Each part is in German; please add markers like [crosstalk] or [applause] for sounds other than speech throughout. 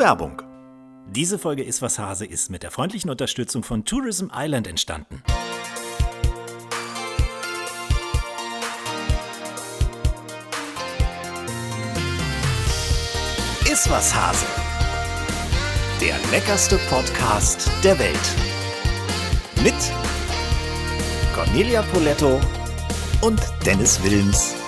Werbung. Diese Folge Ist was Hase ist mit der freundlichen Unterstützung von Tourism Island entstanden. Ist was Hase. Der leckerste Podcast der Welt. Mit Cornelia Poletto und Dennis Wilms.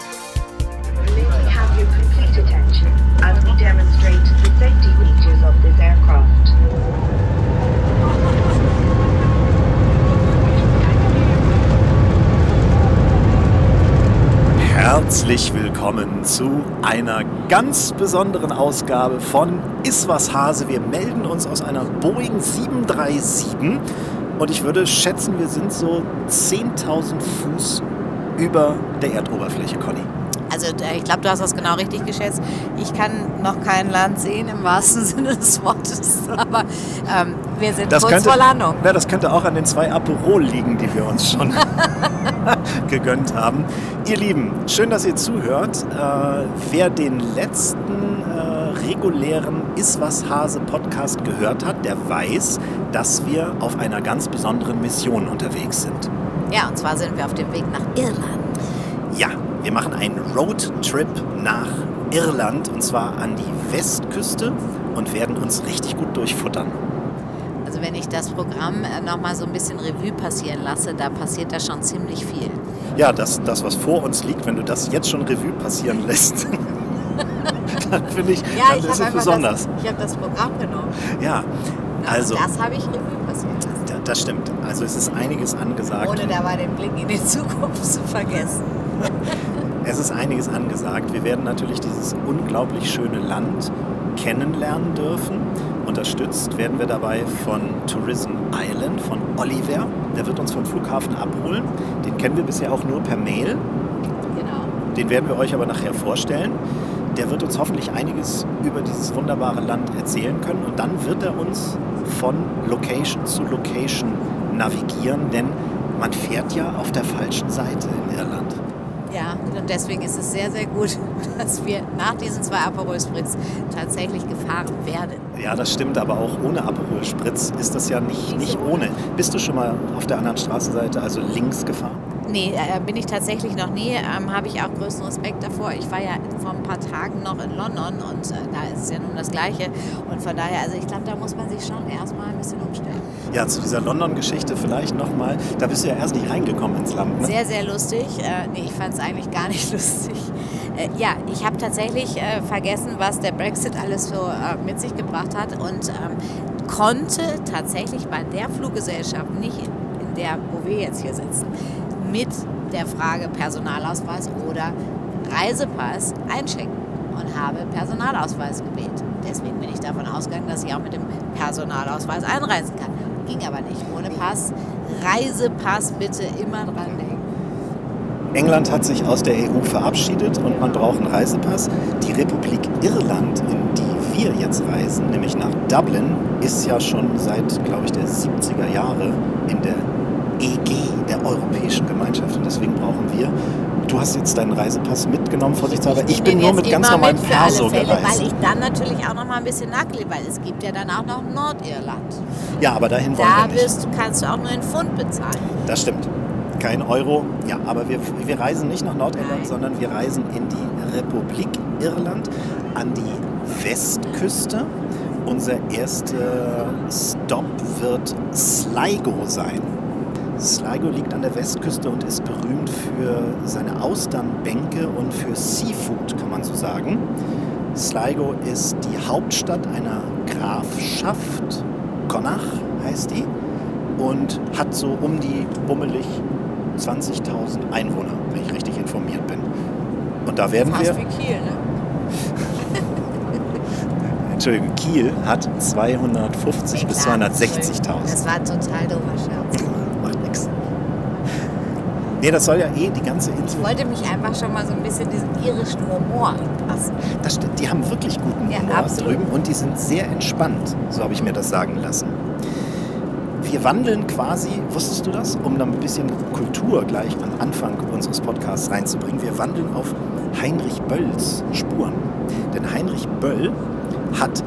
Herzlich willkommen zu einer ganz besonderen Ausgabe von Iswas Hase. Wir melden uns aus einer Boeing 737 und ich würde schätzen, wir sind so 10.000 Fuß über der Erdoberfläche, Conny. Also äh, ich glaube, du hast das genau richtig geschätzt. Ich kann noch kein Land sehen im wahrsten [laughs] Sinne des Wortes, aber ähm, wir sind kurz könnte, vor Landung. Ja, das könnte auch an den zwei Aperol liegen, die wir uns schon [laughs] gegönnt haben. Ihr Lieben, schön, dass ihr zuhört. Äh, wer den letzten äh, regulären Iswas Hase Podcast gehört hat, der weiß, dass wir auf einer ganz besonderen Mission unterwegs sind. Ja, und zwar sind wir auf dem Weg nach Irland. Ja, wir machen einen Roadtrip nach Irland und zwar an die Westküste und werden uns richtig gut durchfuttern. Also wenn ich das Programm äh, nochmal so ein bisschen Revue passieren lasse, da passiert da schon ziemlich viel. Ja, das, das, was vor uns liegt, wenn du das jetzt schon Revue passieren [laughs] lässt, dann finde ich, dann ist es besonders. Das, ich habe das Programm genommen. Ja, also, das habe ich Revue passieren lassen. da- das stimmt. Also es ist einiges angesagt. Ohne dabei den Blick in die Zukunft zu vergessen. [laughs] Es ist einiges angesagt. Wir werden natürlich dieses unglaublich schöne Land kennenlernen dürfen. Unterstützt werden wir dabei von Tourism Island, von Oliver. Der wird uns vom Flughafen abholen. Den kennen wir bisher auch nur per Mail. Genau. Den werden wir euch aber nachher vorstellen. Der wird uns hoffentlich einiges über dieses wunderbare Land erzählen können. Und dann wird er uns von Location zu Location navigieren, denn man fährt ja auf der falschen Seite in Irland. Und deswegen ist es sehr, sehr gut, [laughs] dass wir nach diesen zwei Aperol Spritz tatsächlich gefahren werden. Ja, das stimmt, aber auch ohne Aperol Spritz ist das ja nicht, nicht ohne. Bist du schon mal auf der anderen Straßenseite, also links gefahren? Nee, äh, bin ich tatsächlich noch nie. Ähm, Habe ich auch größten Respekt davor. Ich war ja vor ein paar Tagen noch in London und äh, da ist es ja nun das Gleiche. Und von daher, also ich glaube, da muss man sich schon erstmal ein bisschen umstellen. Ja, zu dieser London-Geschichte vielleicht nochmal. Da bist du ja erst nicht reingekommen ins Land. Ne? Sehr, sehr lustig. Äh, nee, ich fand es eigentlich gar nicht [laughs] lustig. Äh, ja, ich habe tatsächlich äh, vergessen, was der Brexit alles so äh, mit sich gebracht hat und ähm, konnte tatsächlich bei der Fluggesellschaft nicht, in der, wo wir jetzt hier sitzen, mit der Frage Personalausweis oder Reisepass einchecken und habe Personalausweis gewählt. Deswegen bin ich davon ausgegangen, dass ich auch mit dem Personalausweis einreisen kann. Ging aber nicht. Ohne Pass. Reisepass bitte immer dran denken. England hat sich aus der EU verabschiedet und man braucht einen Reisepass. Die Republik Irland, in die wir jetzt reisen, nämlich nach Dublin, ist ja schon seit, glaube ich, der 70er Jahre in der EG, der Europäischen Gemeinschaft. Und wir, du hast jetzt deinen Reisepass mitgenommen, vorsichtshalber. Ich bin nur mit ganz normalem mit Perso Fälle, gereist. Weil ich dann natürlich auch noch mal ein bisschen nackel, weil es gibt ja dann auch noch Nordirland. Ja, aber dahin wollen Da wir nicht. bist, kannst du auch nur in Pfund bezahlen. Das stimmt. Kein Euro. Ja, aber wir, wir reisen nicht nach Nordirland, Nein. sondern wir reisen in die Republik Irland an die Westküste. Unser erster Stop wird Sligo sein. Sligo liegt an der Westküste und ist berühmt für seine Austernbänke und für Seafood, kann man so sagen. Sligo ist die Hauptstadt einer Grafschaft. Connacht heißt die und hat so um die bummelig 20.000 Einwohner, wenn ich richtig informiert bin. Und da werden wir, Fast wie Kiel, ne? [laughs] Entschuldigung, Kiel hat 250 bis Klar, 260.000. Das war total doofer Scherz. Nee, das soll ja eh die ganze Insel. Ich wollte mich einfach schon mal so ein bisschen diesen irischen Humor anpassen. Das stimmt, die haben wirklich guten Ja, Humor absolut. drüben und die sind sehr entspannt, so habe ich mir das sagen lassen. Wir wandeln quasi, wusstest du das, um dann ein bisschen Kultur gleich am Anfang unseres Podcasts reinzubringen, wir wandeln auf Heinrich Bölls Spuren. Denn Heinrich Böll hat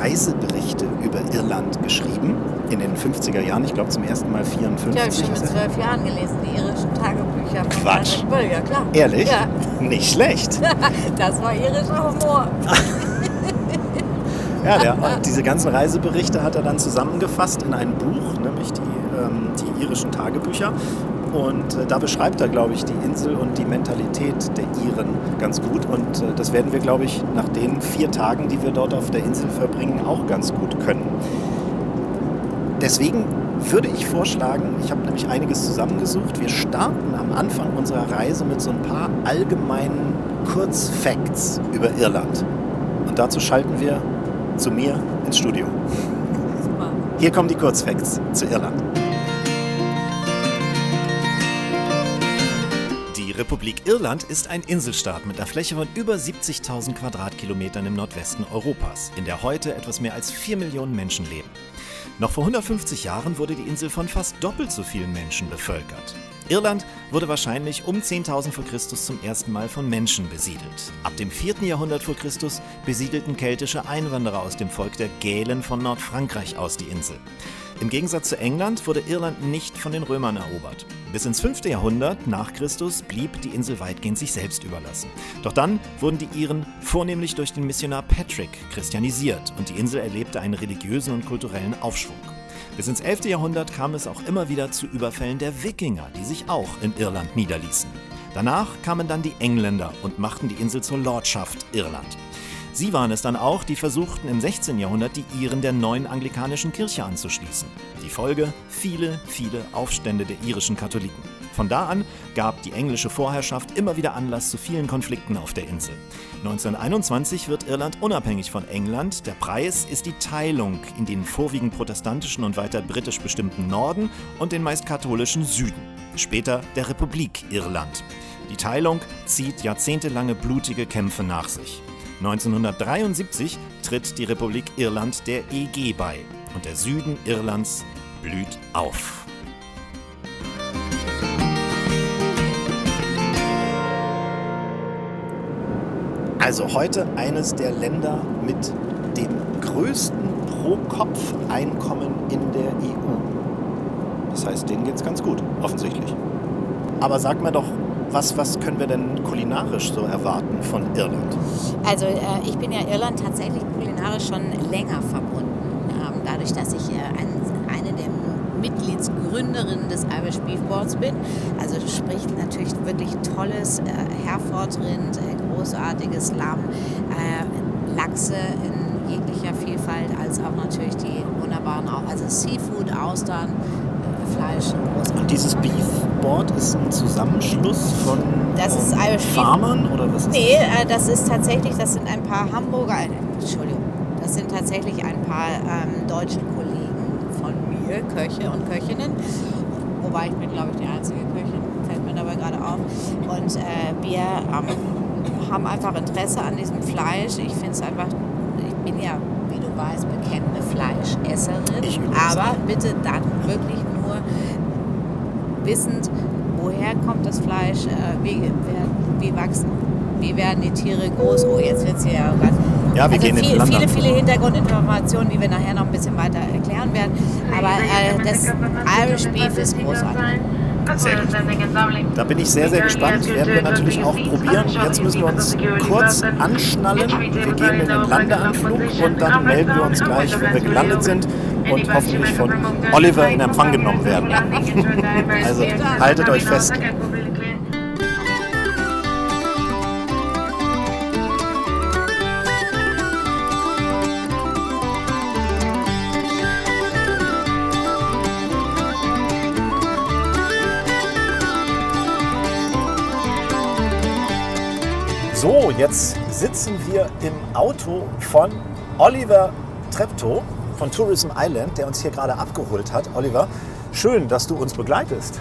Reiseberichte über Irland geschrieben. In den 50er Jahren, ich glaube zum ersten Mal 54. Die habe ich schon mit zwölf Jahren gelesen, die irischen Tagebücher von Quatsch. Böll, ja klar. Ehrlich? Ja, [laughs] Nicht schlecht. [laughs] das war irischer Humor. [laughs] Ja, der, diese ganzen Reiseberichte hat er dann zusammengefasst in ein Buch, nämlich die, ähm, die irischen Tagebücher. Und äh, da beschreibt er, glaube ich, die Insel und die Mentalität der Iren ganz gut. Und äh, das werden wir, glaube ich, nach den vier Tagen, die wir dort auf der Insel verbringen, auch ganz gut können. Deswegen würde ich vorschlagen, ich habe nämlich einiges zusammengesucht, wir starten am Anfang unserer Reise mit so ein paar allgemeinen Kurzfacts über Irland. Und dazu schalten wir zu mir ins Studio. [laughs] Super. Hier kommen die Kurzfacts zu Irland. Republik Irland ist ein Inselstaat mit einer Fläche von über 70.000 Quadratkilometern im Nordwesten Europas, in der heute etwas mehr als 4 Millionen Menschen leben. Noch vor 150 Jahren wurde die Insel von fast doppelt so vielen Menschen bevölkert. Irland wurde wahrscheinlich um 10.000 vor Christus zum ersten Mal von Menschen besiedelt. Ab dem 4. Jahrhundert vor Christus besiedelten keltische Einwanderer aus dem Volk der Gälen von Nordfrankreich aus die Insel. Im Gegensatz zu England wurde Irland nicht von den Römern erobert. Bis ins 5. Jahrhundert nach Christus blieb die Insel weitgehend sich selbst überlassen. Doch dann wurden die Iren vornehmlich durch den Missionar Patrick christianisiert und die Insel erlebte einen religiösen und kulturellen Aufschwung. Bis ins 11. Jahrhundert kam es auch immer wieder zu Überfällen der Wikinger, die sich auch in Irland niederließen. Danach kamen dann die Engländer und machten die Insel zur Lordschaft Irland. Sie waren es dann auch, die versuchten im 16. Jahrhundert die Iren der neuen anglikanischen Kirche anzuschließen. Die Folge? Viele, viele Aufstände der irischen Katholiken. Von da an gab die englische Vorherrschaft immer wieder Anlass zu vielen Konflikten auf der Insel. 1921 wird Irland unabhängig von England. Der Preis ist die Teilung in den vorwiegend protestantischen und weiter britisch bestimmten Norden und den meist katholischen Süden. Später der Republik Irland. Die Teilung zieht jahrzehntelange blutige Kämpfe nach sich. 1973 tritt die Republik Irland der EG bei und der Süden Irlands blüht auf. Also heute eines der Länder mit dem größten Pro-Kopf-Einkommen in der EU. Das heißt, denen geht es ganz gut, offensichtlich. Aber sag mir doch, was, was können wir denn kulinarisch so erwarten von Irland? Also äh, ich bin ja Irland tatsächlich kulinarisch schon länger verbunden. Ähm, dadurch, dass ich äh, ein, eine der Mitgliedsgründerinnen des Irish Beef Boards bin. Also sprich natürlich wirklich tolles äh, Herefordrind, äh, großartiges Lamm, äh, Lachse in jeglicher Vielfalt, als auch natürlich die wunderbaren, auch also Seafood, Austern, äh, Fleisch. großartig. Und dieses Beef Board ist ein Zusammenschluss von Das ist ähm. Farmern oder was ist Nee, äh, das ist tatsächlich, das sind ein paar Hamburger, äh, Entschuldigung, das sind tatsächlich ein paar ähm, deutsche Kollegen von mir, Köche und Köchinnen. Wobei ich bin, glaube ich, die einzige Köchin, fällt mir dabei gerade auf. Und äh, wir ähm, haben einfach Interesse an diesem Fleisch. Ich finde es einfach, ich bin ja, wie du weißt, bekennende Fleischesserin. Aber bitte dann wirklich nur wissend, woher kommt das Fleisch, äh, wie, wie wachsen, wie werden die Tiere groß. Oh, jetzt wird es hier ja ganz. Ja, wir also gehen in viel, viele, viele Hintergrundinformationen, die wir nachher noch ein bisschen weiter erklären werden. Aber äh, das Irish Beef ist großartig. Sehr gut. Da bin ich sehr, sehr gespannt. Werden wir natürlich auch probieren. Jetzt müssen wir uns kurz anschnallen. Wir gehen in den Landeanflug und dann melden wir uns gleich, wenn wir gelandet sind und hoffentlich von Oliver in Empfang genommen werden. [laughs] Also haltet euch fest. Jetzt sitzen wir im Auto von Oliver Treptow von Tourism Island, der uns hier gerade abgeholt hat. Oliver, schön, dass du uns begleitest.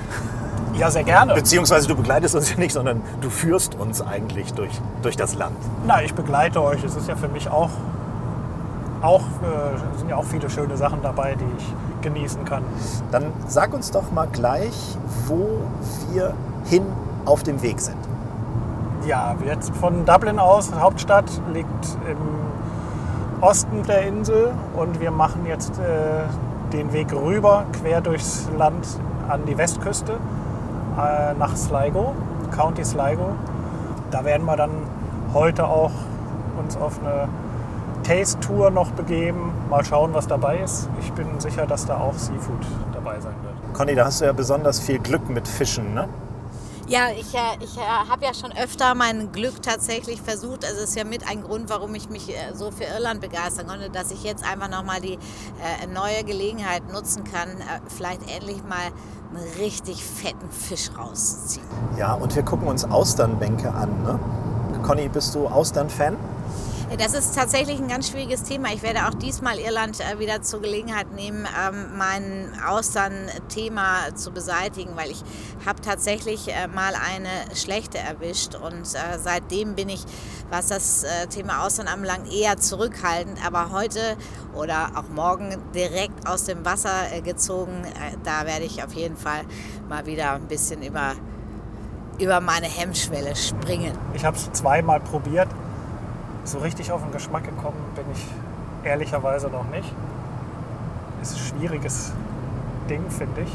Ja, sehr gerne. Beziehungsweise du begleitest uns ja nicht, sondern du führst uns eigentlich durch, durch das Land. Na, ich begleite euch. Es ist ja für mich auch, auch äh, sind ja auch viele schöne Sachen dabei, die ich genießen kann. Dann sag uns doch mal gleich, wo wir hin auf dem Weg sind. Ja, jetzt von Dublin aus, Hauptstadt, liegt im Osten der Insel und wir machen jetzt äh, den Weg rüber, quer durchs Land an die Westküste äh, nach Sligo, County Sligo. Da werden wir dann heute auch uns auf eine Taste-Tour noch begeben. Mal schauen, was dabei ist. Ich bin sicher, dass da auch Seafood dabei sein wird. Conny, da hast du ja besonders viel Glück mit Fischen, ne? Ja, ich, äh, ich äh, habe ja schon öfter mein Glück tatsächlich versucht. Also es ist ja mit ein Grund, warum ich mich äh, so für Irland begeistern konnte, dass ich jetzt einfach nochmal die neue Gelegenheit nutzen kann, vielleicht endlich mal einen richtig fetten Fisch rauszuziehen. Ja, und wir gucken uns Austernbänke an, ne? Conny, bist du Austern-Fan? Das ist tatsächlich ein ganz schwieriges Thema. Ich werde auch diesmal Irland äh, wieder zur Gelegenheit nehmen, ähm, mein Austern-Thema zu beseitigen, weil ich habe tatsächlich äh, mal eine schlechte erwischt und äh, seitdem bin ich, was das Thema Austern anbelangt, eher zurückhaltend. Aber heute oder auch morgen direkt aus dem Wasser gezogen, da werde ich auf jeden Fall mal wieder ein bisschen über über meine Hemmschwelle springen. Ich habe es zweimal probiert so richtig auf den Geschmack gekommen bin ich ehrlicherweise noch nicht. Ist ein schwieriges Ding, finde ich.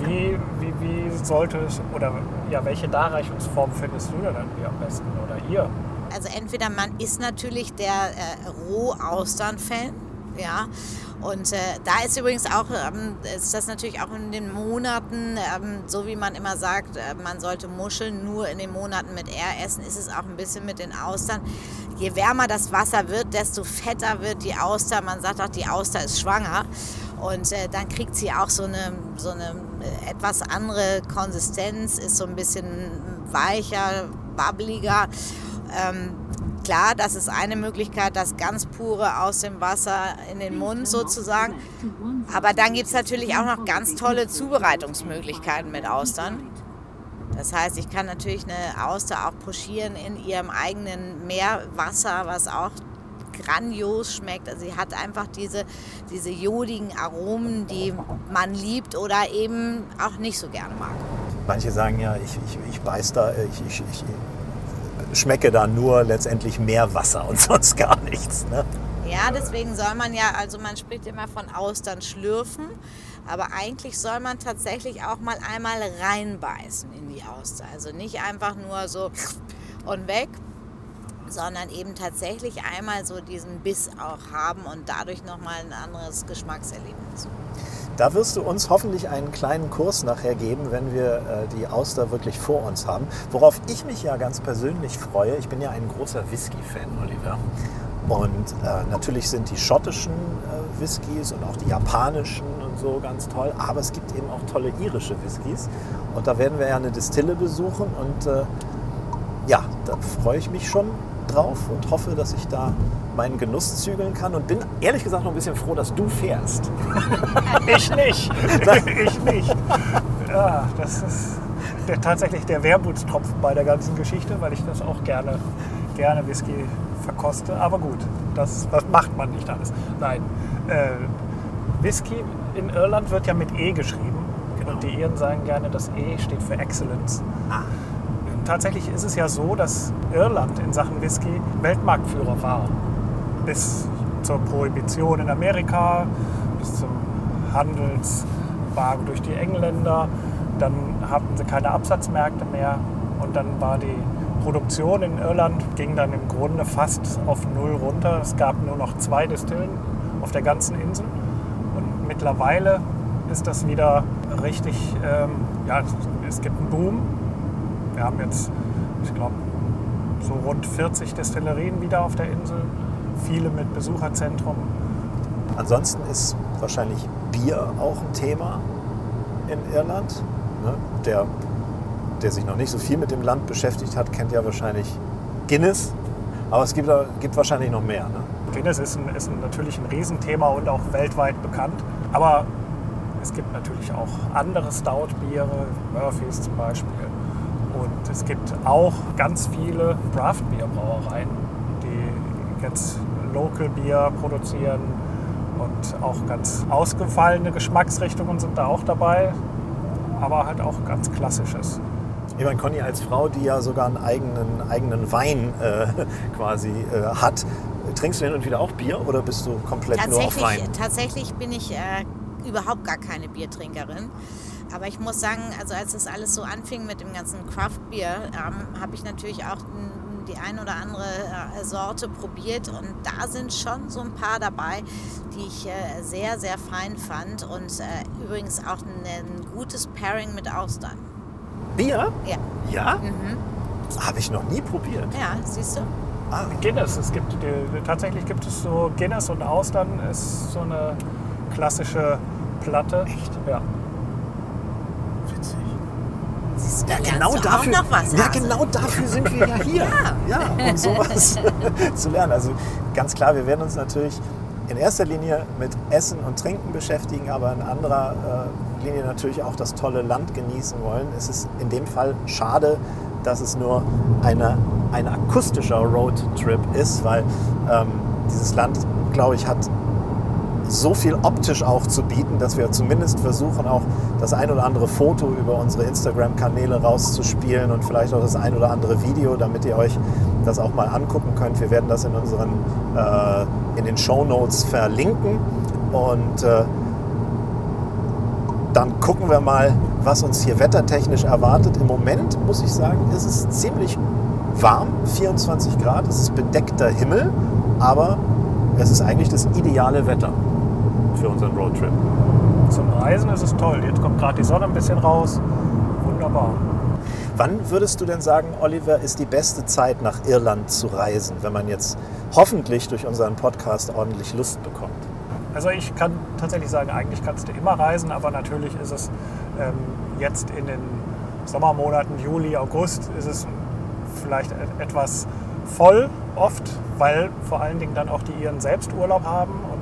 Wie, wie, wie sollte es, oder ja, welche Darreichungsform findest du denn hier am besten oder ihr? Also entweder man ist natürlich der äh, Roh-Austern-Fan, ja, und äh, da ist übrigens auch, ähm, ist das natürlich auch in den Monaten, ähm, so wie man immer sagt, äh, man sollte Muscheln nur in den Monaten mit R essen, ist es auch ein bisschen mit den Austern. Je wärmer das Wasser wird, desto fetter wird die Auster. Man sagt auch, die Auster ist schwanger. Und äh, dann kriegt sie auch so eine, so eine äh, etwas andere Konsistenz, ist so ein bisschen weicher, bubbliger. Ähm, klar, das ist eine Möglichkeit, das ganz pure aus dem Wasser in den Mund sozusagen. Aber dann gibt es natürlich auch noch ganz tolle Zubereitungsmöglichkeiten mit Austern. Das heißt, ich kann natürlich eine Auster auch pochieren in ihrem eigenen Meerwasser, was auch grandios schmeckt. Also sie hat einfach diese, diese jodigen Aromen, die man liebt oder eben auch nicht so gerne mag. Manche sagen ja, ich, ich, ich beiß da, ich, ich, ich schmecke da nur letztendlich mehr Wasser und [laughs] sonst gar nichts. Ne? Ja, deswegen soll man ja, also man spricht immer von Austern schlürfen, aber eigentlich soll man tatsächlich auch mal einmal reinbeißen in die Auster. Also nicht einfach nur so und weg, sondern eben tatsächlich einmal so diesen Biss auch haben und dadurch nochmal ein anderes Geschmackserlebnis. Da wirst du uns hoffentlich einen kleinen Kurs nachher geben, wenn wir äh, die Auster wirklich vor uns haben. Worauf ich mich ja ganz persönlich freue, ich bin ja ein großer Whisky-Fan, Oliver. Und äh, natürlich sind die schottischen äh, Whiskys und auch die japanischen und so ganz toll. Aber es gibt eben auch tolle irische Whiskys. Und da werden wir ja eine Distille besuchen. Und äh, ja, da freue ich mich schon drauf und hoffe, dass ich da meinen Genuss zügeln kann und bin ehrlich gesagt noch ein bisschen froh, dass du fährst. [laughs] ich nicht. [laughs] ich nicht. Ja, das ist der, tatsächlich der Wermutstropfen bei der ganzen Geschichte, weil ich das auch gerne, gerne Whisky verkoste. Aber gut, das, das macht man nicht alles. Nein. Äh, Whisky in Irland wird ja mit E geschrieben. Genau. Und die Iren sagen gerne, das E steht für Excellence. Ah tatsächlich ist es ja so, dass Irland in Sachen Whisky Weltmarktführer war. Bis zur Prohibition in Amerika, bis zum Handelswagen durch die Engländer. Dann hatten sie keine Absatzmärkte mehr und dann war die Produktion in Irland ging dann im Grunde fast auf Null runter. Es gab nur noch zwei Distillen auf der ganzen Insel und mittlerweile ist das wieder richtig, ähm, ja, es gibt einen Boom wir haben jetzt, ich glaube, so rund 40 Destillerien wieder auf der Insel, viele mit Besucherzentrum. Ansonsten ist wahrscheinlich Bier auch ein Thema in Irland. Ne? Der, der sich noch nicht so viel mit dem Land beschäftigt hat, kennt ja wahrscheinlich Guinness. Aber es gibt, gibt wahrscheinlich noch mehr. Ne? Guinness ist, ein, ist ein, natürlich ein Riesenthema und auch weltweit bekannt. Aber es gibt natürlich auch andere Stout-Biere, Murphys zum Beispiel. Und es gibt auch ganz viele Craft-Bier-Brauereien, die jetzt Local Bier produzieren und auch ganz ausgefallene Geschmacksrichtungen sind da auch dabei, aber halt auch ganz klassisches. Ich meine, Conny als Frau, die ja sogar einen eigenen, eigenen Wein äh, [laughs] quasi äh, hat, trinkst du hin und wieder auch Bier oder bist du komplett nur auf Tatsächlich, Wein? tatsächlich bin ich äh, überhaupt gar keine Biertrinkerin. Aber ich muss sagen, also als das alles so anfing mit dem ganzen Craft-Bier, ähm, habe ich natürlich auch die ein oder andere äh, Sorte probiert und da sind schon so ein paar dabei, die ich äh, sehr, sehr fein fand und äh, übrigens auch ein, ein gutes Pairing mit Austern. Bier? Ja, Ja? Mhm. Habe ich noch nie probiert. ja siehst du? Ah, Guinness, es gibt die, tatsächlich gibt es so Guinness und Austern ist so eine klassische Platte. Echt? Ja. Witzig. Siehst du, Ja, genau dafür, noch was, ja, genau dafür sind wir ja hier. [laughs] ja. um sowas [laughs] zu lernen. Also ganz klar, wir werden uns natürlich in erster Linie mit Essen und Trinken beschäftigen, aber in anderer äh, Linie natürlich auch das tolle Land genießen wollen. Es ist in dem Fall schade, dass es nur eine, ein akustischer Roadtrip ist, weil ähm, dieses Land, glaube ich, hat so viel optisch auch zu bieten, dass wir zumindest versuchen, auch das ein oder andere Foto über unsere Instagram-Kanäle rauszuspielen und vielleicht auch das ein oder andere Video, damit ihr euch das auch mal angucken könnt. Wir werden das in unseren äh, in den Show Notes verlinken und äh, dann gucken wir mal, was uns hier wettertechnisch erwartet. Im Moment muss ich sagen, ist es ziemlich warm, 24 Grad, es ist bedeckter Himmel, aber es ist eigentlich das ideale Wetter für unseren Roadtrip. Zum Reisen ist es toll. Jetzt kommt gerade die Sonne ein bisschen raus. Wunderbar. Wann würdest du denn sagen, Oliver, ist die beste Zeit nach Irland zu reisen, wenn man jetzt hoffentlich durch unseren Podcast ordentlich Lust bekommt? Also ich kann tatsächlich sagen, eigentlich kannst du immer reisen, aber natürlich ist es ähm, jetzt in den Sommermonaten, Juli, August, ist es vielleicht et- etwas voll oft, weil vor allen Dingen dann auch die ihren selbst Urlaub haben und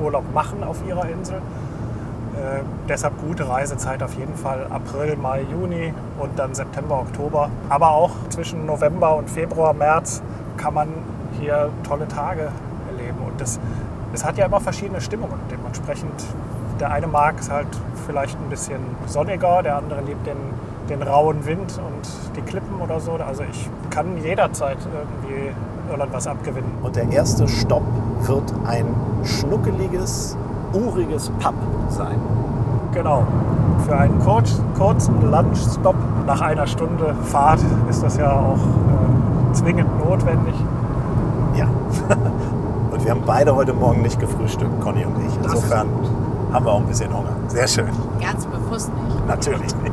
Urlaub machen auf ihrer Insel. Äh, deshalb gute Reisezeit auf jeden Fall April, Mai, Juni und dann September, Oktober. Aber auch zwischen November und Februar, März kann man hier tolle Tage erleben. Und es hat ja immer verschiedene Stimmungen. Dementsprechend, der eine mag es halt vielleicht ein bisschen sonniger, der andere liebt den, den rauen Wind und die Klippen oder so. Also ich kann jederzeit irgendwie Irland was abgewinnen. Und der erste Stopp wird ein schnuckeliges, uriges Pub sein. Genau. Für einen kurz, kurzen Lunchstop nach einer Stunde Fahrt ist das ja auch äh, zwingend notwendig. Ja. [laughs] Und wir haben beide heute Morgen nicht gefrühstückt, Conny und ich. Insofern haben wir auch ein bisschen Hunger. Sehr schön. Ganz bewusst nicht. Natürlich nicht.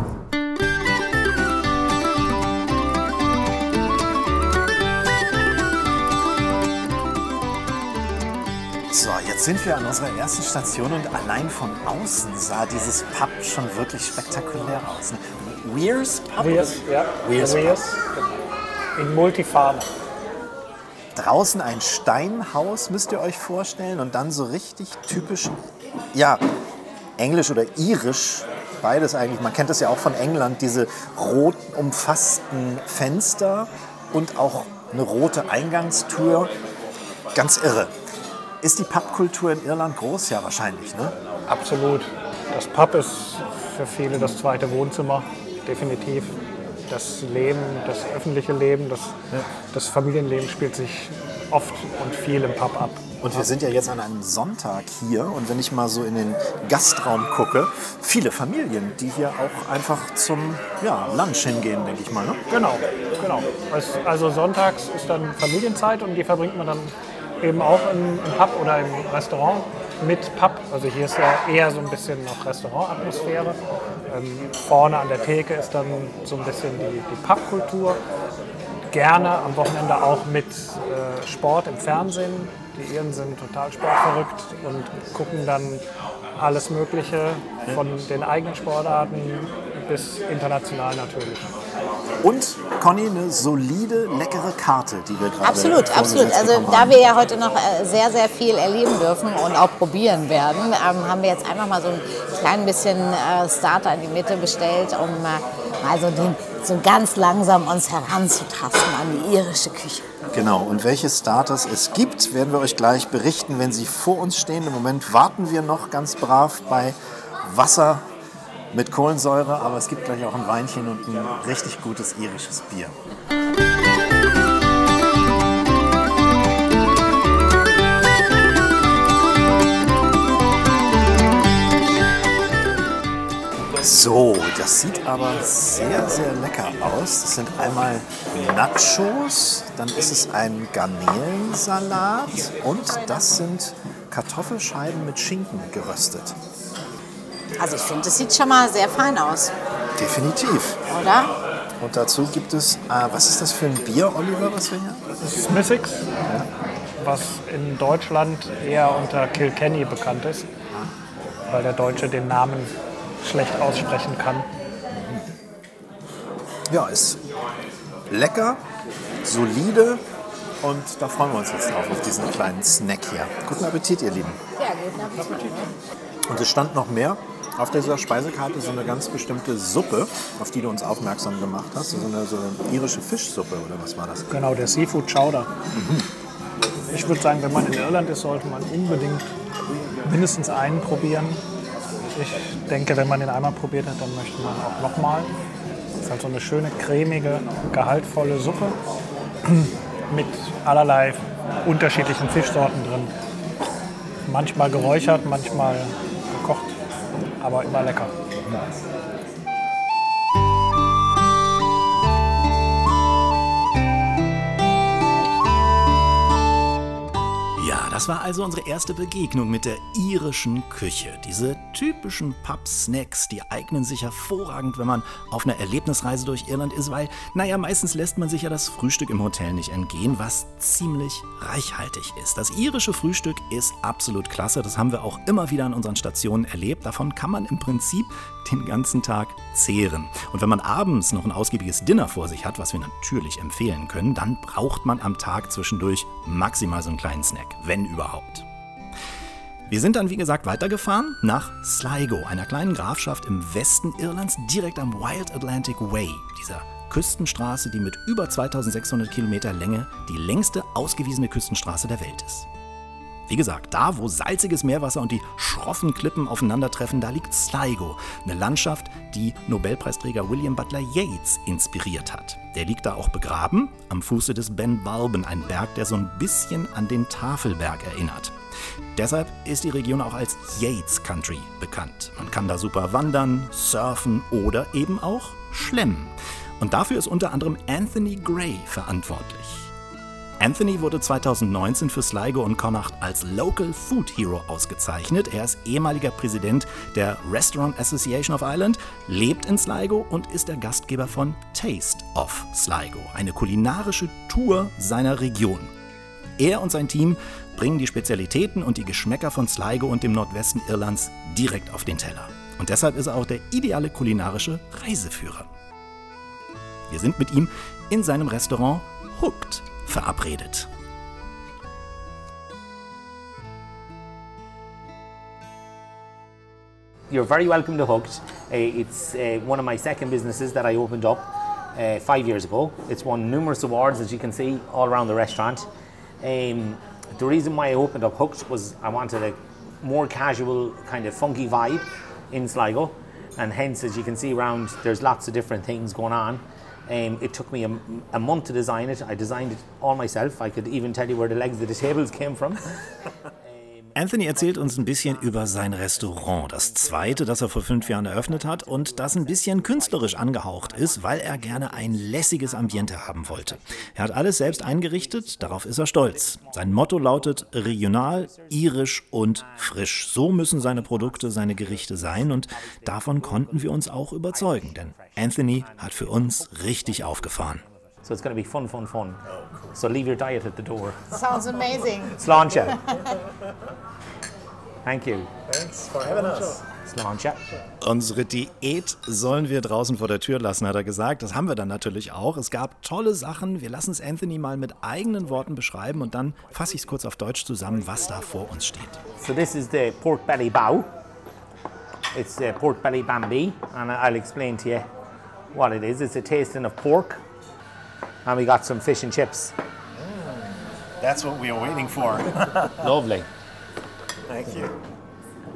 Jetzt sind wir an unserer ersten Station und allein von außen sah dieses Pub schon wirklich spektakulär aus. ne? Weir's Pub? Weers, ja. Weir's Pub. Weers. In Multifarm. Draußen ein Steinhaus, müsst ihr euch vorstellen. Und dann so richtig typisch, ja, englisch oder irisch. Beides eigentlich. Man kennt das ja auch von England, diese rot umfassten Fenster und auch eine rote Eingangstür. Ganz irre. Ist die Pubkultur in Irland groß? Ja, wahrscheinlich, ne? Absolut. Das Pub ist für viele das zweite Wohnzimmer, definitiv. Das Leben, das öffentliche Leben, das, das Familienleben spielt sich oft und viel im Pub ab. Und wir sind ja jetzt an einem Sonntag hier und wenn ich mal so in den Gastraum gucke, viele Familien, die hier auch einfach zum ja, Lunch hingehen, denke ich mal. Ne? Genau, genau. Es- Also sonntags ist dann Familienzeit und die verbringt man dann eben auch im, im Pub oder im Restaurant mit Pub. Also hier ist ja eher so ein bisschen noch Restaurantatmosphäre. Ähm, vorne an der Theke ist dann so ein bisschen die, die Pubkultur. Gerne am Wochenende auch mit äh, Sport im Fernsehen. Die Iren sind total sportverrückt und gucken dann alles Mögliche von den eigenen Sportarten bis international natürlich. Und Conny, eine solide, leckere Karte, die wir gerade Absolut, absolut. Also da wir ja heute noch äh, sehr, sehr viel erleben dürfen und auch probieren werden, ähm, haben wir jetzt einfach mal so ein klein bisschen äh, Starter in die Mitte bestellt, um äh, mal so, den, so ganz langsam uns heranzutasten an die irische Küche. Genau, und welche Starters es gibt, werden wir euch gleich berichten, wenn sie vor uns stehen. Im Moment warten wir noch ganz brav bei Wasser mit Kohlensäure, aber es gibt gleich auch ein Weinchen und ein richtig gutes irisches Bier. So, das sieht aber sehr, sehr lecker aus. Das sind einmal Nachos, dann ist es ein Garnelensalat und das sind Kartoffelscheiben mit Schinken geröstet. Also ich finde, das sieht schon mal sehr fein aus, Definitiv. oder? Und dazu gibt es, äh, was ist das für ein Bier, Oliver, was wir hier? Das ist Smithix, was in Deutschland eher unter Kilkenny bekannt ist, weil der Deutsche den Namen schlecht aussprechen kann. Ja, ist lecker, solide und da freuen wir uns jetzt drauf, auf diesen kleinen Snack hier. Guten Appetit, ihr Lieben. Ja, guten Appetit. Und es stand noch mehr. Auf dieser Speisekarte so eine ganz bestimmte Suppe, auf die du uns aufmerksam gemacht hast. So eine, so eine irische Fischsuppe oder was war das? Genau, der Seafood Chowder. Ich würde sagen, wenn man in Irland ist, sollte man unbedingt mindestens einen probieren. Ich denke, wenn man den einmal probiert hat, dann möchte man auch nochmal. Es ist halt so eine schöne, cremige, gehaltvolle Suppe [clears throat] mit allerlei unterschiedlichen Fischsorten drin. Manchmal geräuchert, manchmal gekocht, aber immer lecker. Ja, das war also unsere erste Begegnung mit der irischen Küche. Diese typischen Pub-Snacks, die eignen sich hervorragend, wenn man auf einer Erlebnisreise durch Irland ist, weil, naja, meistens lässt man sich ja das Frühstück im Hotel nicht entgehen, was ziemlich reichhaltig ist. Das irische Frühstück ist absolut klasse, das haben wir auch immer wieder an unseren Stationen erlebt. Davon kann man im Prinzip den ganzen Tag zehren. Und wenn man abends noch ein ausgiebiges Dinner vor sich hat, was wir natürlich empfehlen können, dann braucht man am Tag zwischendurch maximal so einen kleinen Snack, wenn überhaupt. Wir sind dann, wie gesagt, weitergefahren nach Sligo, einer kleinen Grafschaft im Westen Irlands, direkt am Wild Atlantic Way, dieser Küstenstraße, die mit über 2600 Kilometer Länge die längste ausgewiesene Küstenstraße der Welt ist. Wie gesagt, da wo salziges Meerwasser und die schroffen Klippen aufeinandertreffen, da liegt Sligo, eine Landschaft, die Nobelpreisträger William Butler Yeats inspiriert hat. Der liegt da auch begraben, am Fuße des Ben Balben, ein Berg, der so ein bisschen an den Tafelberg erinnert. Deshalb ist die Region auch als Yates Country bekannt. Man kann da super wandern, surfen oder eben auch schlemmen. Und dafür ist unter anderem Anthony Gray verantwortlich. Anthony wurde 2019 für Sligo und Connacht als Local Food Hero ausgezeichnet. Er ist ehemaliger Präsident der Restaurant Association of Ireland, lebt in Sligo und ist der Gastgeber von Taste of Sligo, eine kulinarische Tour seiner Region. Er und sein Team bringen die Spezialitäten und die Geschmäcker von Sligo und dem Nordwesten Irlands direkt auf den Teller. Und deshalb ist er auch der ideale kulinarische Reiseführer. Wir sind mit ihm in seinem Restaurant Hooked verabredet. You're very welcome to Hooked. Uh, it's uh, one of my second businesses that I opened up uh, five years ago. It's won numerous awards, as you can see, all around the restaurant. Um, the reason why I opened up Hooked was I wanted a more casual, kind of funky vibe in Sligo, and hence, as you can see around, there's lots of different things going on. Um, it took me a, a month to design it. I designed it all myself. I could even tell you where the legs of the tables came from. [laughs] Anthony erzählt uns ein bisschen über sein Restaurant, das zweite, das er vor fünf Jahren eröffnet hat und das ein bisschen künstlerisch angehaucht ist, weil er gerne ein lässiges Ambiente haben wollte. Er hat alles selbst eingerichtet, darauf ist er stolz. Sein Motto lautet regional, irisch und frisch. So müssen seine Produkte, seine Gerichte sein und davon konnten wir uns auch überzeugen, denn Anthony hat für uns richtig aufgefahren. So it's going to be fun, fun, fun. So leave your diet at the door. Sounds amazing. Sláinte. Thank you. Thanks for having us. Unsere Diät sollen wir draußen vor der Tür lassen, hat er gesagt. Das haben wir dann natürlich auch. Es gab tolle Sachen. Wir lassen es Anthony mal mit eigenen Worten beschreiben und dann fasse ich es kurz auf Deutsch zusammen, was da vor uns steht. So this is the pork belly bow. It's the pork belly bambi, and I'll explain to you what it is. It's a tasting of pork, and we got some fish and chips. That's what we are waiting for. [laughs] Lovely. Thank you.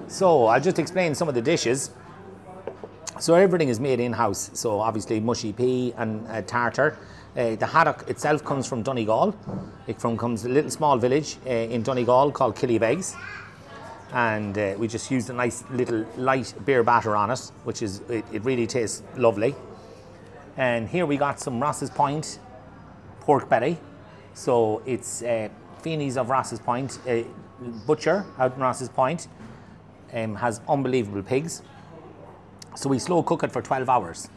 So I'll just explain some of the dishes. So everything is made in house. So obviously mushy pea and uh, tartar. Uh, the haddock itself comes from Donegal. It from comes a little small village uh, in Donegal called Killybegs. and uh, we just used a nice little light beer batter on it, which is it, it really tastes lovely. And here we got some Ross's Point pork belly. So it's uh, Feeney's of Ross's Point, a butcher out in Ross's Point, um, has unbelievable pigs. So we slow cook it for 12 hours.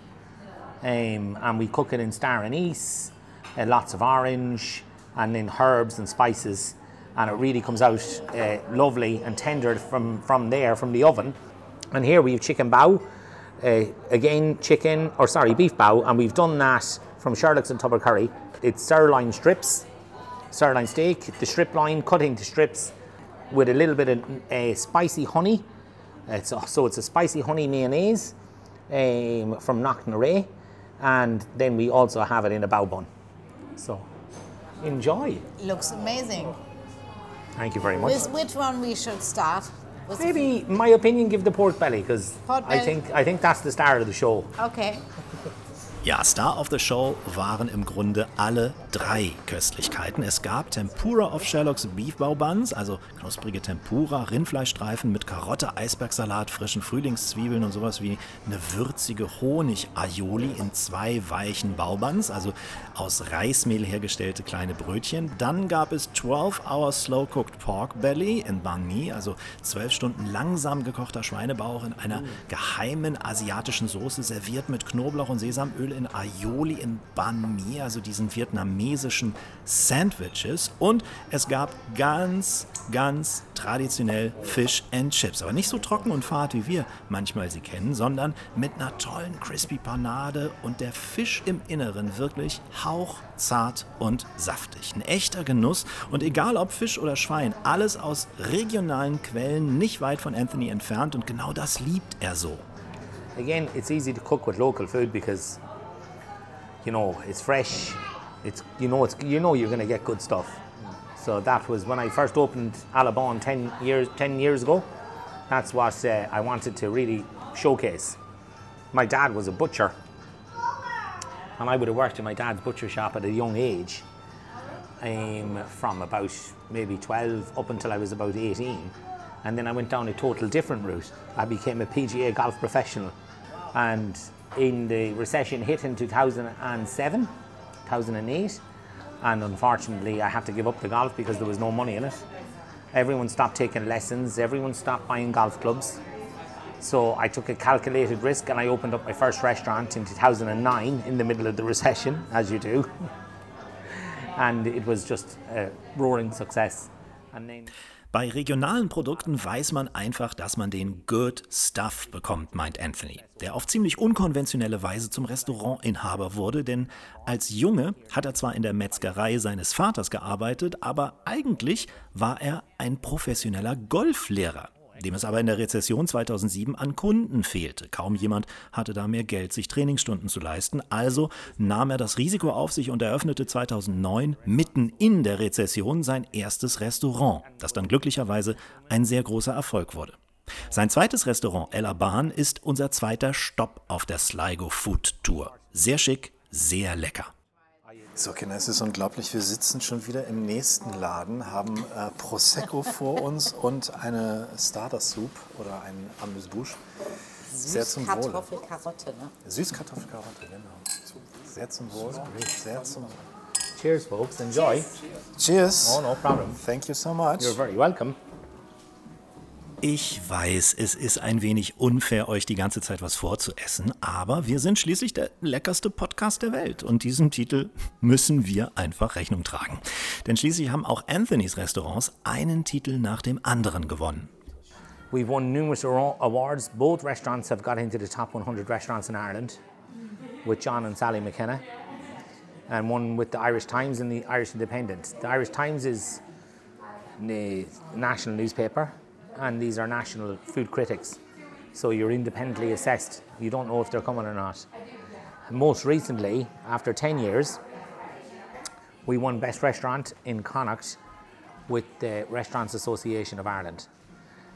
Um, and we cook it in star anise, uh, lots of orange, and then herbs and spices. And it really comes out uh, lovely and tender from, from there, from the oven. And here we have chicken bow, uh, again chicken, or sorry, beef bow, and we've done that from Sherlock's and Tubber Curry. It's sirloin strips, sirloin steak, the strip line cut into strips with a little bit of uh, spicy honey. It's, so it's a spicy honey mayonnaise um, from Knocknaray, and then we also have it in a bow bun. So enjoy. Looks amazing. Thank you very much. With which one we should start? Maybe, my opinion, give the pork belly because I think I think that's the start of the show. Okay. Ja, Star of the Show waren im Grunde alle drei Köstlichkeiten. Es gab Tempura of Sherlock's Beef Bow Buns, also knusprige Tempura, Rindfleischstreifen mit Karotte, Eisbergsalat, frischen Frühlingszwiebeln und sowas wie eine würzige Honig-Aioli in zwei weichen Baubuns, also aus Reismehl hergestellte kleine Brötchen. Dann gab es 12-Hour Slow-Cooked Pork Belly in Banh Mi, also 12 Stunden langsam gekochter Schweinebauch in einer geheimen asiatischen Soße, serviert mit Knoblauch und Sesamöl in Aioli in Banh Mi, also diesen vietnamesischen Sandwiches. Und es gab ganz, ganz traditionell Fish and Chips. Aber nicht so trocken und fad, wie wir manchmal sie kennen, sondern mit einer tollen Crispy Panade und der Fisch im Inneren wirklich hauchzart und saftig. Ein echter Genuss und egal ob Fisch oder Schwein, alles aus regionalen Quellen, nicht weit von Anthony entfernt und genau das liebt er so. Again, it's easy to cook with local food because you know it's fresh. It's you know it's you know you're going to get good stuff. So that was when I first opened Alabon ten years ten years ago. That's what uh, I wanted to really showcase. My dad was a butcher, and I would have worked in my dad's butcher shop at a young age, um, from about maybe 12 up until I was about 18. And then I went down a total different route. I became a PGA golf professional. And in the recession hit in 2007, 2008, and unfortunately I had to give up the golf because there was no money in it. Everyone stopped taking lessons, everyone stopped buying golf clubs. So I took a calculated risk and I opened up my first restaurant in 2009 in the middle of the recession, [laughs] as you do. [laughs] and it was just a roaring success. And then Bei regionalen Produkten weiß man einfach, dass man den Good Stuff bekommt, meint Anthony, der auf ziemlich unkonventionelle Weise zum Restaurantinhaber wurde, denn als Junge hat er zwar in der Metzgerei seines Vaters gearbeitet, aber eigentlich war er ein professioneller Golflehrer dem es aber in der Rezession 2007 an Kunden fehlte. Kaum jemand hatte da mehr Geld, sich Trainingsstunden zu leisten. Also nahm er das Risiko auf sich und eröffnete 2009 mitten in der Rezession sein erstes Restaurant, das dann glücklicherweise ein sehr großer Erfolg wurde. Sein zweites Restaurant, Ella Bahn, ist unser zweiter Stopp auf der Sligo Food Tour. Sehr schick, sehr lecker. So, Kinder, es ist unglaublich. Wir sitzen schon wieder im nächsten Laden, haben äh, Prosecco vor uns [laughs] und eine Starter Soup oder ein Amuse-Bouche. Sehr zum Wohle. Kartoffel-Karotte, ne? Süßkartoffelkarotte, genau. Sehr zum Wohl. Sehr zum Wohl. cheers, folks. Enjoy. Cheers. Oh, no problem. Thank you so much. You're very welcome. Ich weiß, es ist ein wenig unfair, euch die ganze Zeit was vorzuessen, aber wir sind schließlich der leckerste Podcast der Welt und diesem Titel müssen wir einfach Rechnung tragen. Denn schließlich haben auch Anthonys Restaurants einen Titel nach dem anderen gewonnen. We've won numerous awar- awards. Both restaurants have got into the top 100 restaurants in Ireland with John and Sally McKenna, and one with the Irish Times and the Irish Independent. The Irish Times is the national newspaper, and these are national food critics. So you're independently assessed. You don't know if they're coming or not. Most recently, after 10 years, we won Best Restaurant in Connacht with the Restaurants Association of Ireland.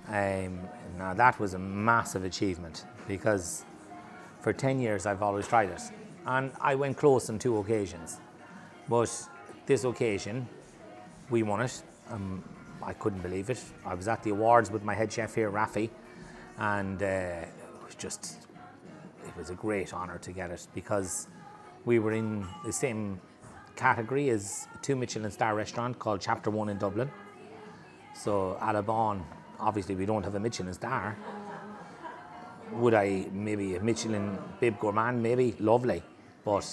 Um, now that was a massive achievement because for 10 years I've always tried it. And I went close on two occasions. But this occasion, we won it. I'm I couldn't believe it. I was at the awards with my head chef here, Rafi, and uh, it was just, it was a great honour to get it because we were in the same category as two Michelin star restaurant called Chapter One in Dublin. So Alabon, obviously we don't have a Michelin star. Would I maybe a Michelin Bib Gourmand? Maybe lovely, but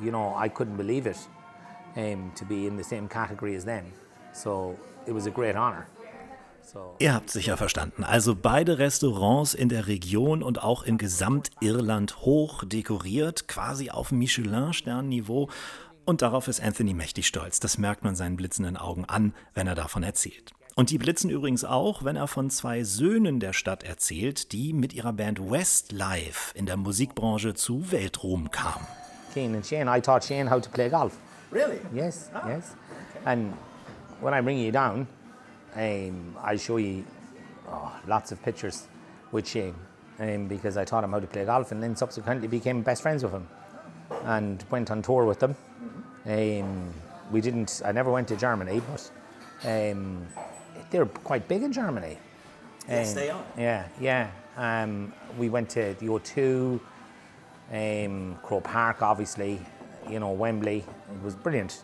you know I couldn't believe it um, to be in the same category as them. So it was a great honor. Ihr habt sicher verstanden. Also beide Restaurants in der Region und auch in Gesamtirland hoch dekoriert, quasi auf Michelin-Sternniveau. Und darauf ist Anthony mächtig stolz. Das merkt man seinen blitzenden Augen an, wenn er davon erzählt. Und die blitzen übrigens auch, wenn er von zwei Söhnen der Stadt erzählt, die mit ihrer Band Westlife in der Musikbranche zu Weltruhm kamen. Shane and Shane, I taught Shane how to play golf. Really? Yes, yes. And when I bring you down, um, I show you oh, lots of pictures with Shane um, because I taught him how to play golf and then subsequently became best friends with him and went on tour with them. Um, we didn't, I never went to Germany, but um, they're quite big in Germany. Yes, Um, they are. Yeah, yeah. Um, we went to the O2, um, Crow Park, obviously, you know, Wembley. It was brilliant.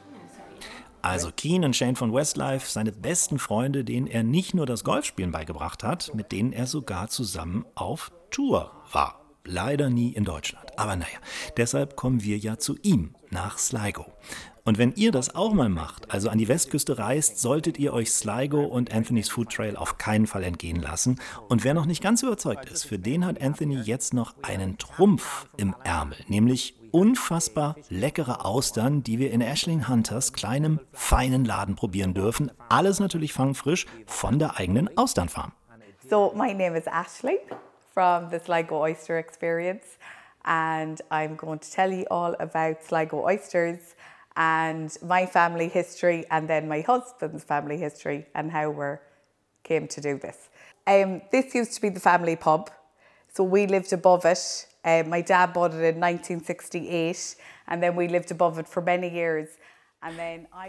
Also Keen und Shane von Westlife, seine besten Freunde, denen er nicht nur das Golfspielen beigebracht hat, mit denen er sogar zusammen auf Tour war. Leider nie in Deutschland. Aber naja, deshalb kommen wir ja zu ihm, nach Sligo. Und wenn ihr das auch mal macht, also an die Westküste reist, solltet ihr euch Sligo und Anthony's Food Trail auf keinen Fall entgehen lassen. Und wer noch nicht ganz überzeugt ist, für den hat Anthony jetzt noch einen Trumpf im Ärmel, nämlich unfassbar leckere Austern, die wir in Ashling Hunters kleinem, feinen Laden probieren dürfen. Alles natürlich fangfrisch von der eigenen Austernfarm. So my name is Ashling from the Sligo Oyster Experience, and I'm going to tell you all about Sligo oysters and my family history, and then my husband's family history and how we came to do this. Um, this used to be the family pub, so we lived above it. Uh, my dad bought it in 1968, and then we lived above it for many years.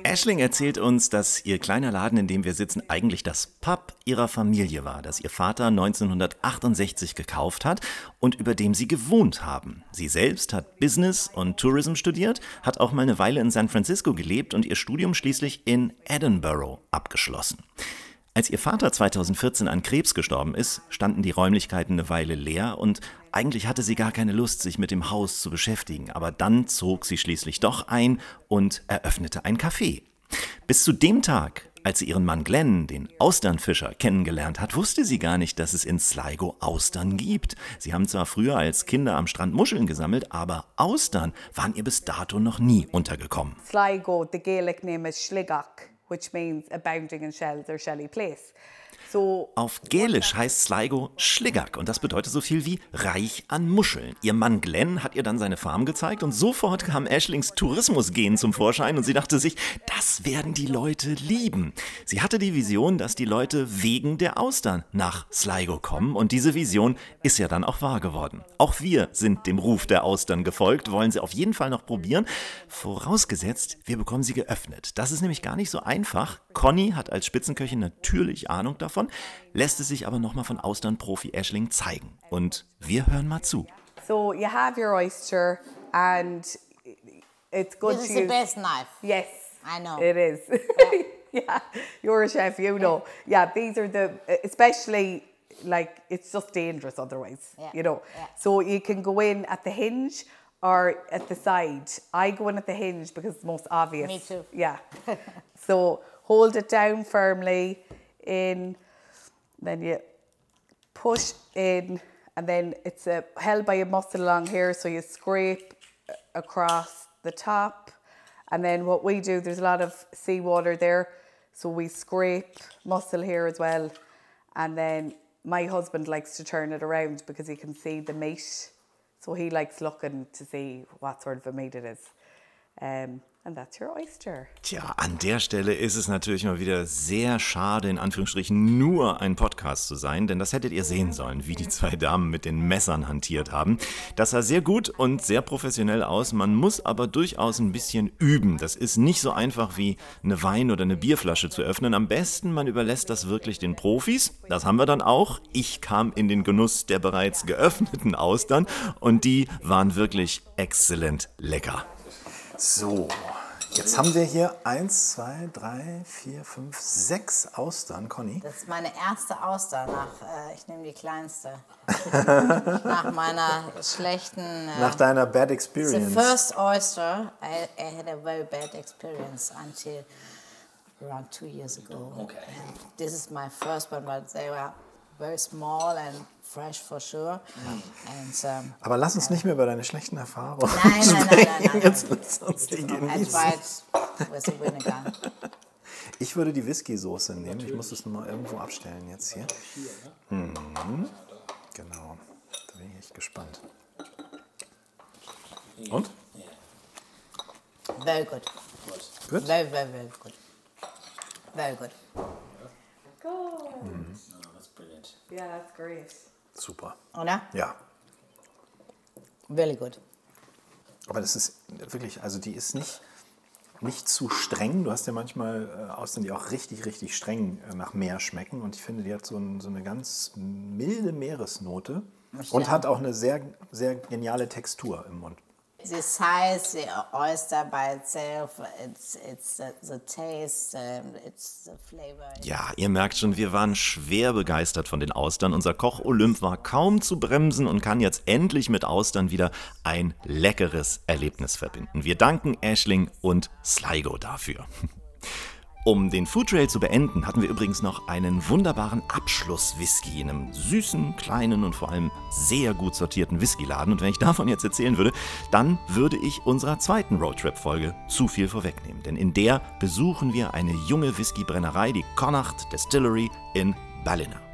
Ashling erzählt uns, dass ihr kleiner Laden, in dem wir sitzen, eigentlich das Pub ihrer Familie war, das ihr Vater 1968 gekauft hat und über dem sie gewohnt haben. Sie selbst hat Business und Tourism studiert, hat auch mal eine Weile in San Francisco gelebt und ihr Studium schließlich in Edinburgh abgeschlossen. Als ihr Vater 2014 an Krebs gestorben ist, standen die Räumlichkeiten eine Weile leer und eigentlich hatte sie gar keine Lust, sich mit dem Haus zu beschäftigen. Aber dann zog sie schließlich doch ein und eröffnete ein Café. Bis zu dem Tag, als sie ihren Mann Glenn, den Austernfischer, kennengelernt hat, wusste sie gar nicht, dass es in Sligo Austern gibt. Sie haben zwar früher als Kinder am Strand Muscheln gesammelt, aber Austern waren ihr bis dato noch nie untergekommen. Sligo, the Gaelic name is Schligach, which means abounding in shells or shelly place. So Auf Gälisch heißt Sligo Schligak und das bedeutet so viel wie reich an Muscheln. Ihr Mann Glenn hat ihr dann seine Farm gezeigt und sofort kam Ashlings Tourismusgehen zum Vorschein und sie dachte sich, das werden die Leute lieben. Sie hatte die Vision, dass die Leute wegen der Austern nach Sligo kommen und diese Vision ist ja dann auch wahr geworden. Auch wir sind dem Ruf der Austern gefolgt, wollen sie auf jeden Fall noch probieren, vorausgesetzt, wir bekommen sie geöffnet. Das ist nämlich gar nicht so einfach. Conny hat als Spitzenköchin natürlich Ahnung davon, lässt es sich aber nochmal von Austernprofi Ashling zeigen. Und wir hören mal zu. So you have your oyster, and it's good This is to the best knife. Yes, I know. it is. [laughs] yeah, you're a chef, you know. Yeah, these are the especially like it's just dangerous otherwise. Yeah, You know, yeah. so you can go in at the hinge or at the side. I go in at the hinge because it's most obvious. Me too. Yeah. [laughs] so hold it down firmly in, then you push in, and then it's uh, held by a muscle along here. So you scrape across the top, and then what we do, there's a lot of seawater there, so we scrape muscle here as well, and then my husband likes to turn it around because he can see the meat, so he likes looking to see what sort of a meat it is. Um, and that's your oyster. Tja, an der Stelle ist es natürlich mal wieder sehr schade, in Anführungsstrichen nur ein Podcast zu sein, denn das hättet ihr sehen sollen, wie die zwei Damen mit den Messern hantiert haben. Das sah sehr gut und sehr professionell aus, man muss aber durchaus ein bisschen üben. Das ist nicht so einfach wie eine Wein- oder eine Bierflasche zu öffnen. Am besten, man überlässt das wirklich den Profis. Das haben wir dann auch. Ich kam in den Genuss der bereits geöffneten Austern und die waren wirklich exzellent lecker. So, jetzt haben wir hier eins, zwei, drei, vier, fünf, sechs Austern, Conny. Das ist meine erste Auster nach, äh, ich nehme die kleinste. [laughs] nach meiner schlechten. Äh, Nach deiner Bad the Experience. first oyster, I, I had a very bad experience until around two years ago. Okay. And this is my first one, but they were very small and fresh for sure. And um, Aber lass uns nicht mehr über deine schlechten Erfahrungen Nein, nein, nein, nein, nein, nein. Jetzt lass uns die I genießen. Ich würde die Whisky-Soße nehmen. Ich muss das nur mal irgendwo abstellen jetzt hier. Mhm. Genau. Da bin ich echt gespannt. Und? Very good. Good? Very, very, very good. Very good. Yeah, that's great. Super. Oder? Ja. Really good. Aber das ist wirklich, also die ist nicht, nicht zu streng. Du hast ja manchmal äh, Austern, die auch richtig, richtig streng äh, nach Meer schmecken. Und ich finde, die hat so, ein, so eine ganz milde Meeresnote und hat auch eine sehr, sehr geniale Textur im Mund. The size, the oyster by itself, it's, it's the, the taste, it's the flavor. Ja, ihr merkt schon, wir waren schwer begeistert von den Austern. Unser Koch Olymp war kaum zu bremsen und kann jetzt endlich mit Austern wieder ein leckeres Erlebnis verbinden. Wir danken Ashling und Sligo dafür. Um den Foodtrail zu beenden, hatten wir übrigens noch einen wunderbaren Abschluss-Whisky in einem süßen, kleinen und vor allem sehr gut sortierten Whiskyladen. Und wenn ich davon jetzt erzählen würde, dann würde ich unserer zweiten Roadtrip-Folge zu viel vorwegnehmen. Denn in der besuchen wir eine junge Whiskybrennerei, die Connacht Distillery in Ballina.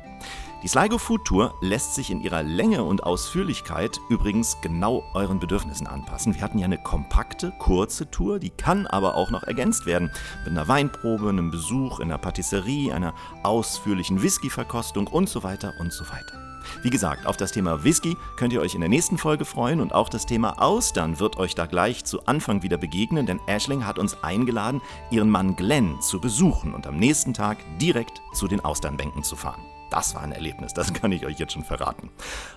Die Sligo Food Tour lässt sich in ihrer Länge und Ausführlichkeit übrigens genau euren Bedürfnissen anpassen. Wir hatten ja eine kompakte, kurze Tour, die kann aber auch noch ergänzt werden mit einer Weinprobe, einem Besuch in einer Patisserie, einer ausführlichen Whisky-Verkostung und so weiter und so weiter. Wie gesagt, auf das Thema Whisky könnt ihr euch in der nächsten Folge freuen und auch das Thema Austern wird euch da gleich zu Anfang wieder begegnen, denn Ashling hat uns eingeladen, ihren Mann Glenn zu besuchen und am nächsten Tag direkt zu den Austernbänken zu fahren. Das war ein Erlebnis, das kann ich euch jetzt schon verraten.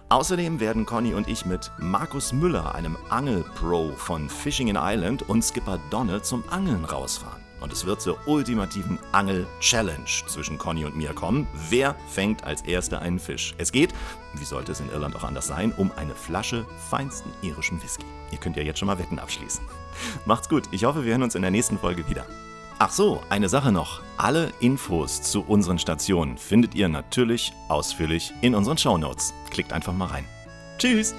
Außerdem werden Conny und ich mit Markus Müller, einem Angelpro von Fishing in Island und Skipper Donne zum Angeln rausfahren. Und es wird zur ultimativen Angel-Challenge zwischen Conny und mir kommen. Wer fängt als Erster einen Fisch? Es geht, wie sollte es in Irland auch anders sein, um eine Flasche feinsten irischen Whisky. Ihr könnt ja jetzt schon mal Wetten abschließen. Macht's gut, ich hoffe, wir hören uns in der nächsten Folge wieder. Ach so, eine Sache noch. Alle Infos zu unseren Stationen findet ihr natürlich ausführlich in unseren Shownotes. Klickt einfach mal rein. Tschüss!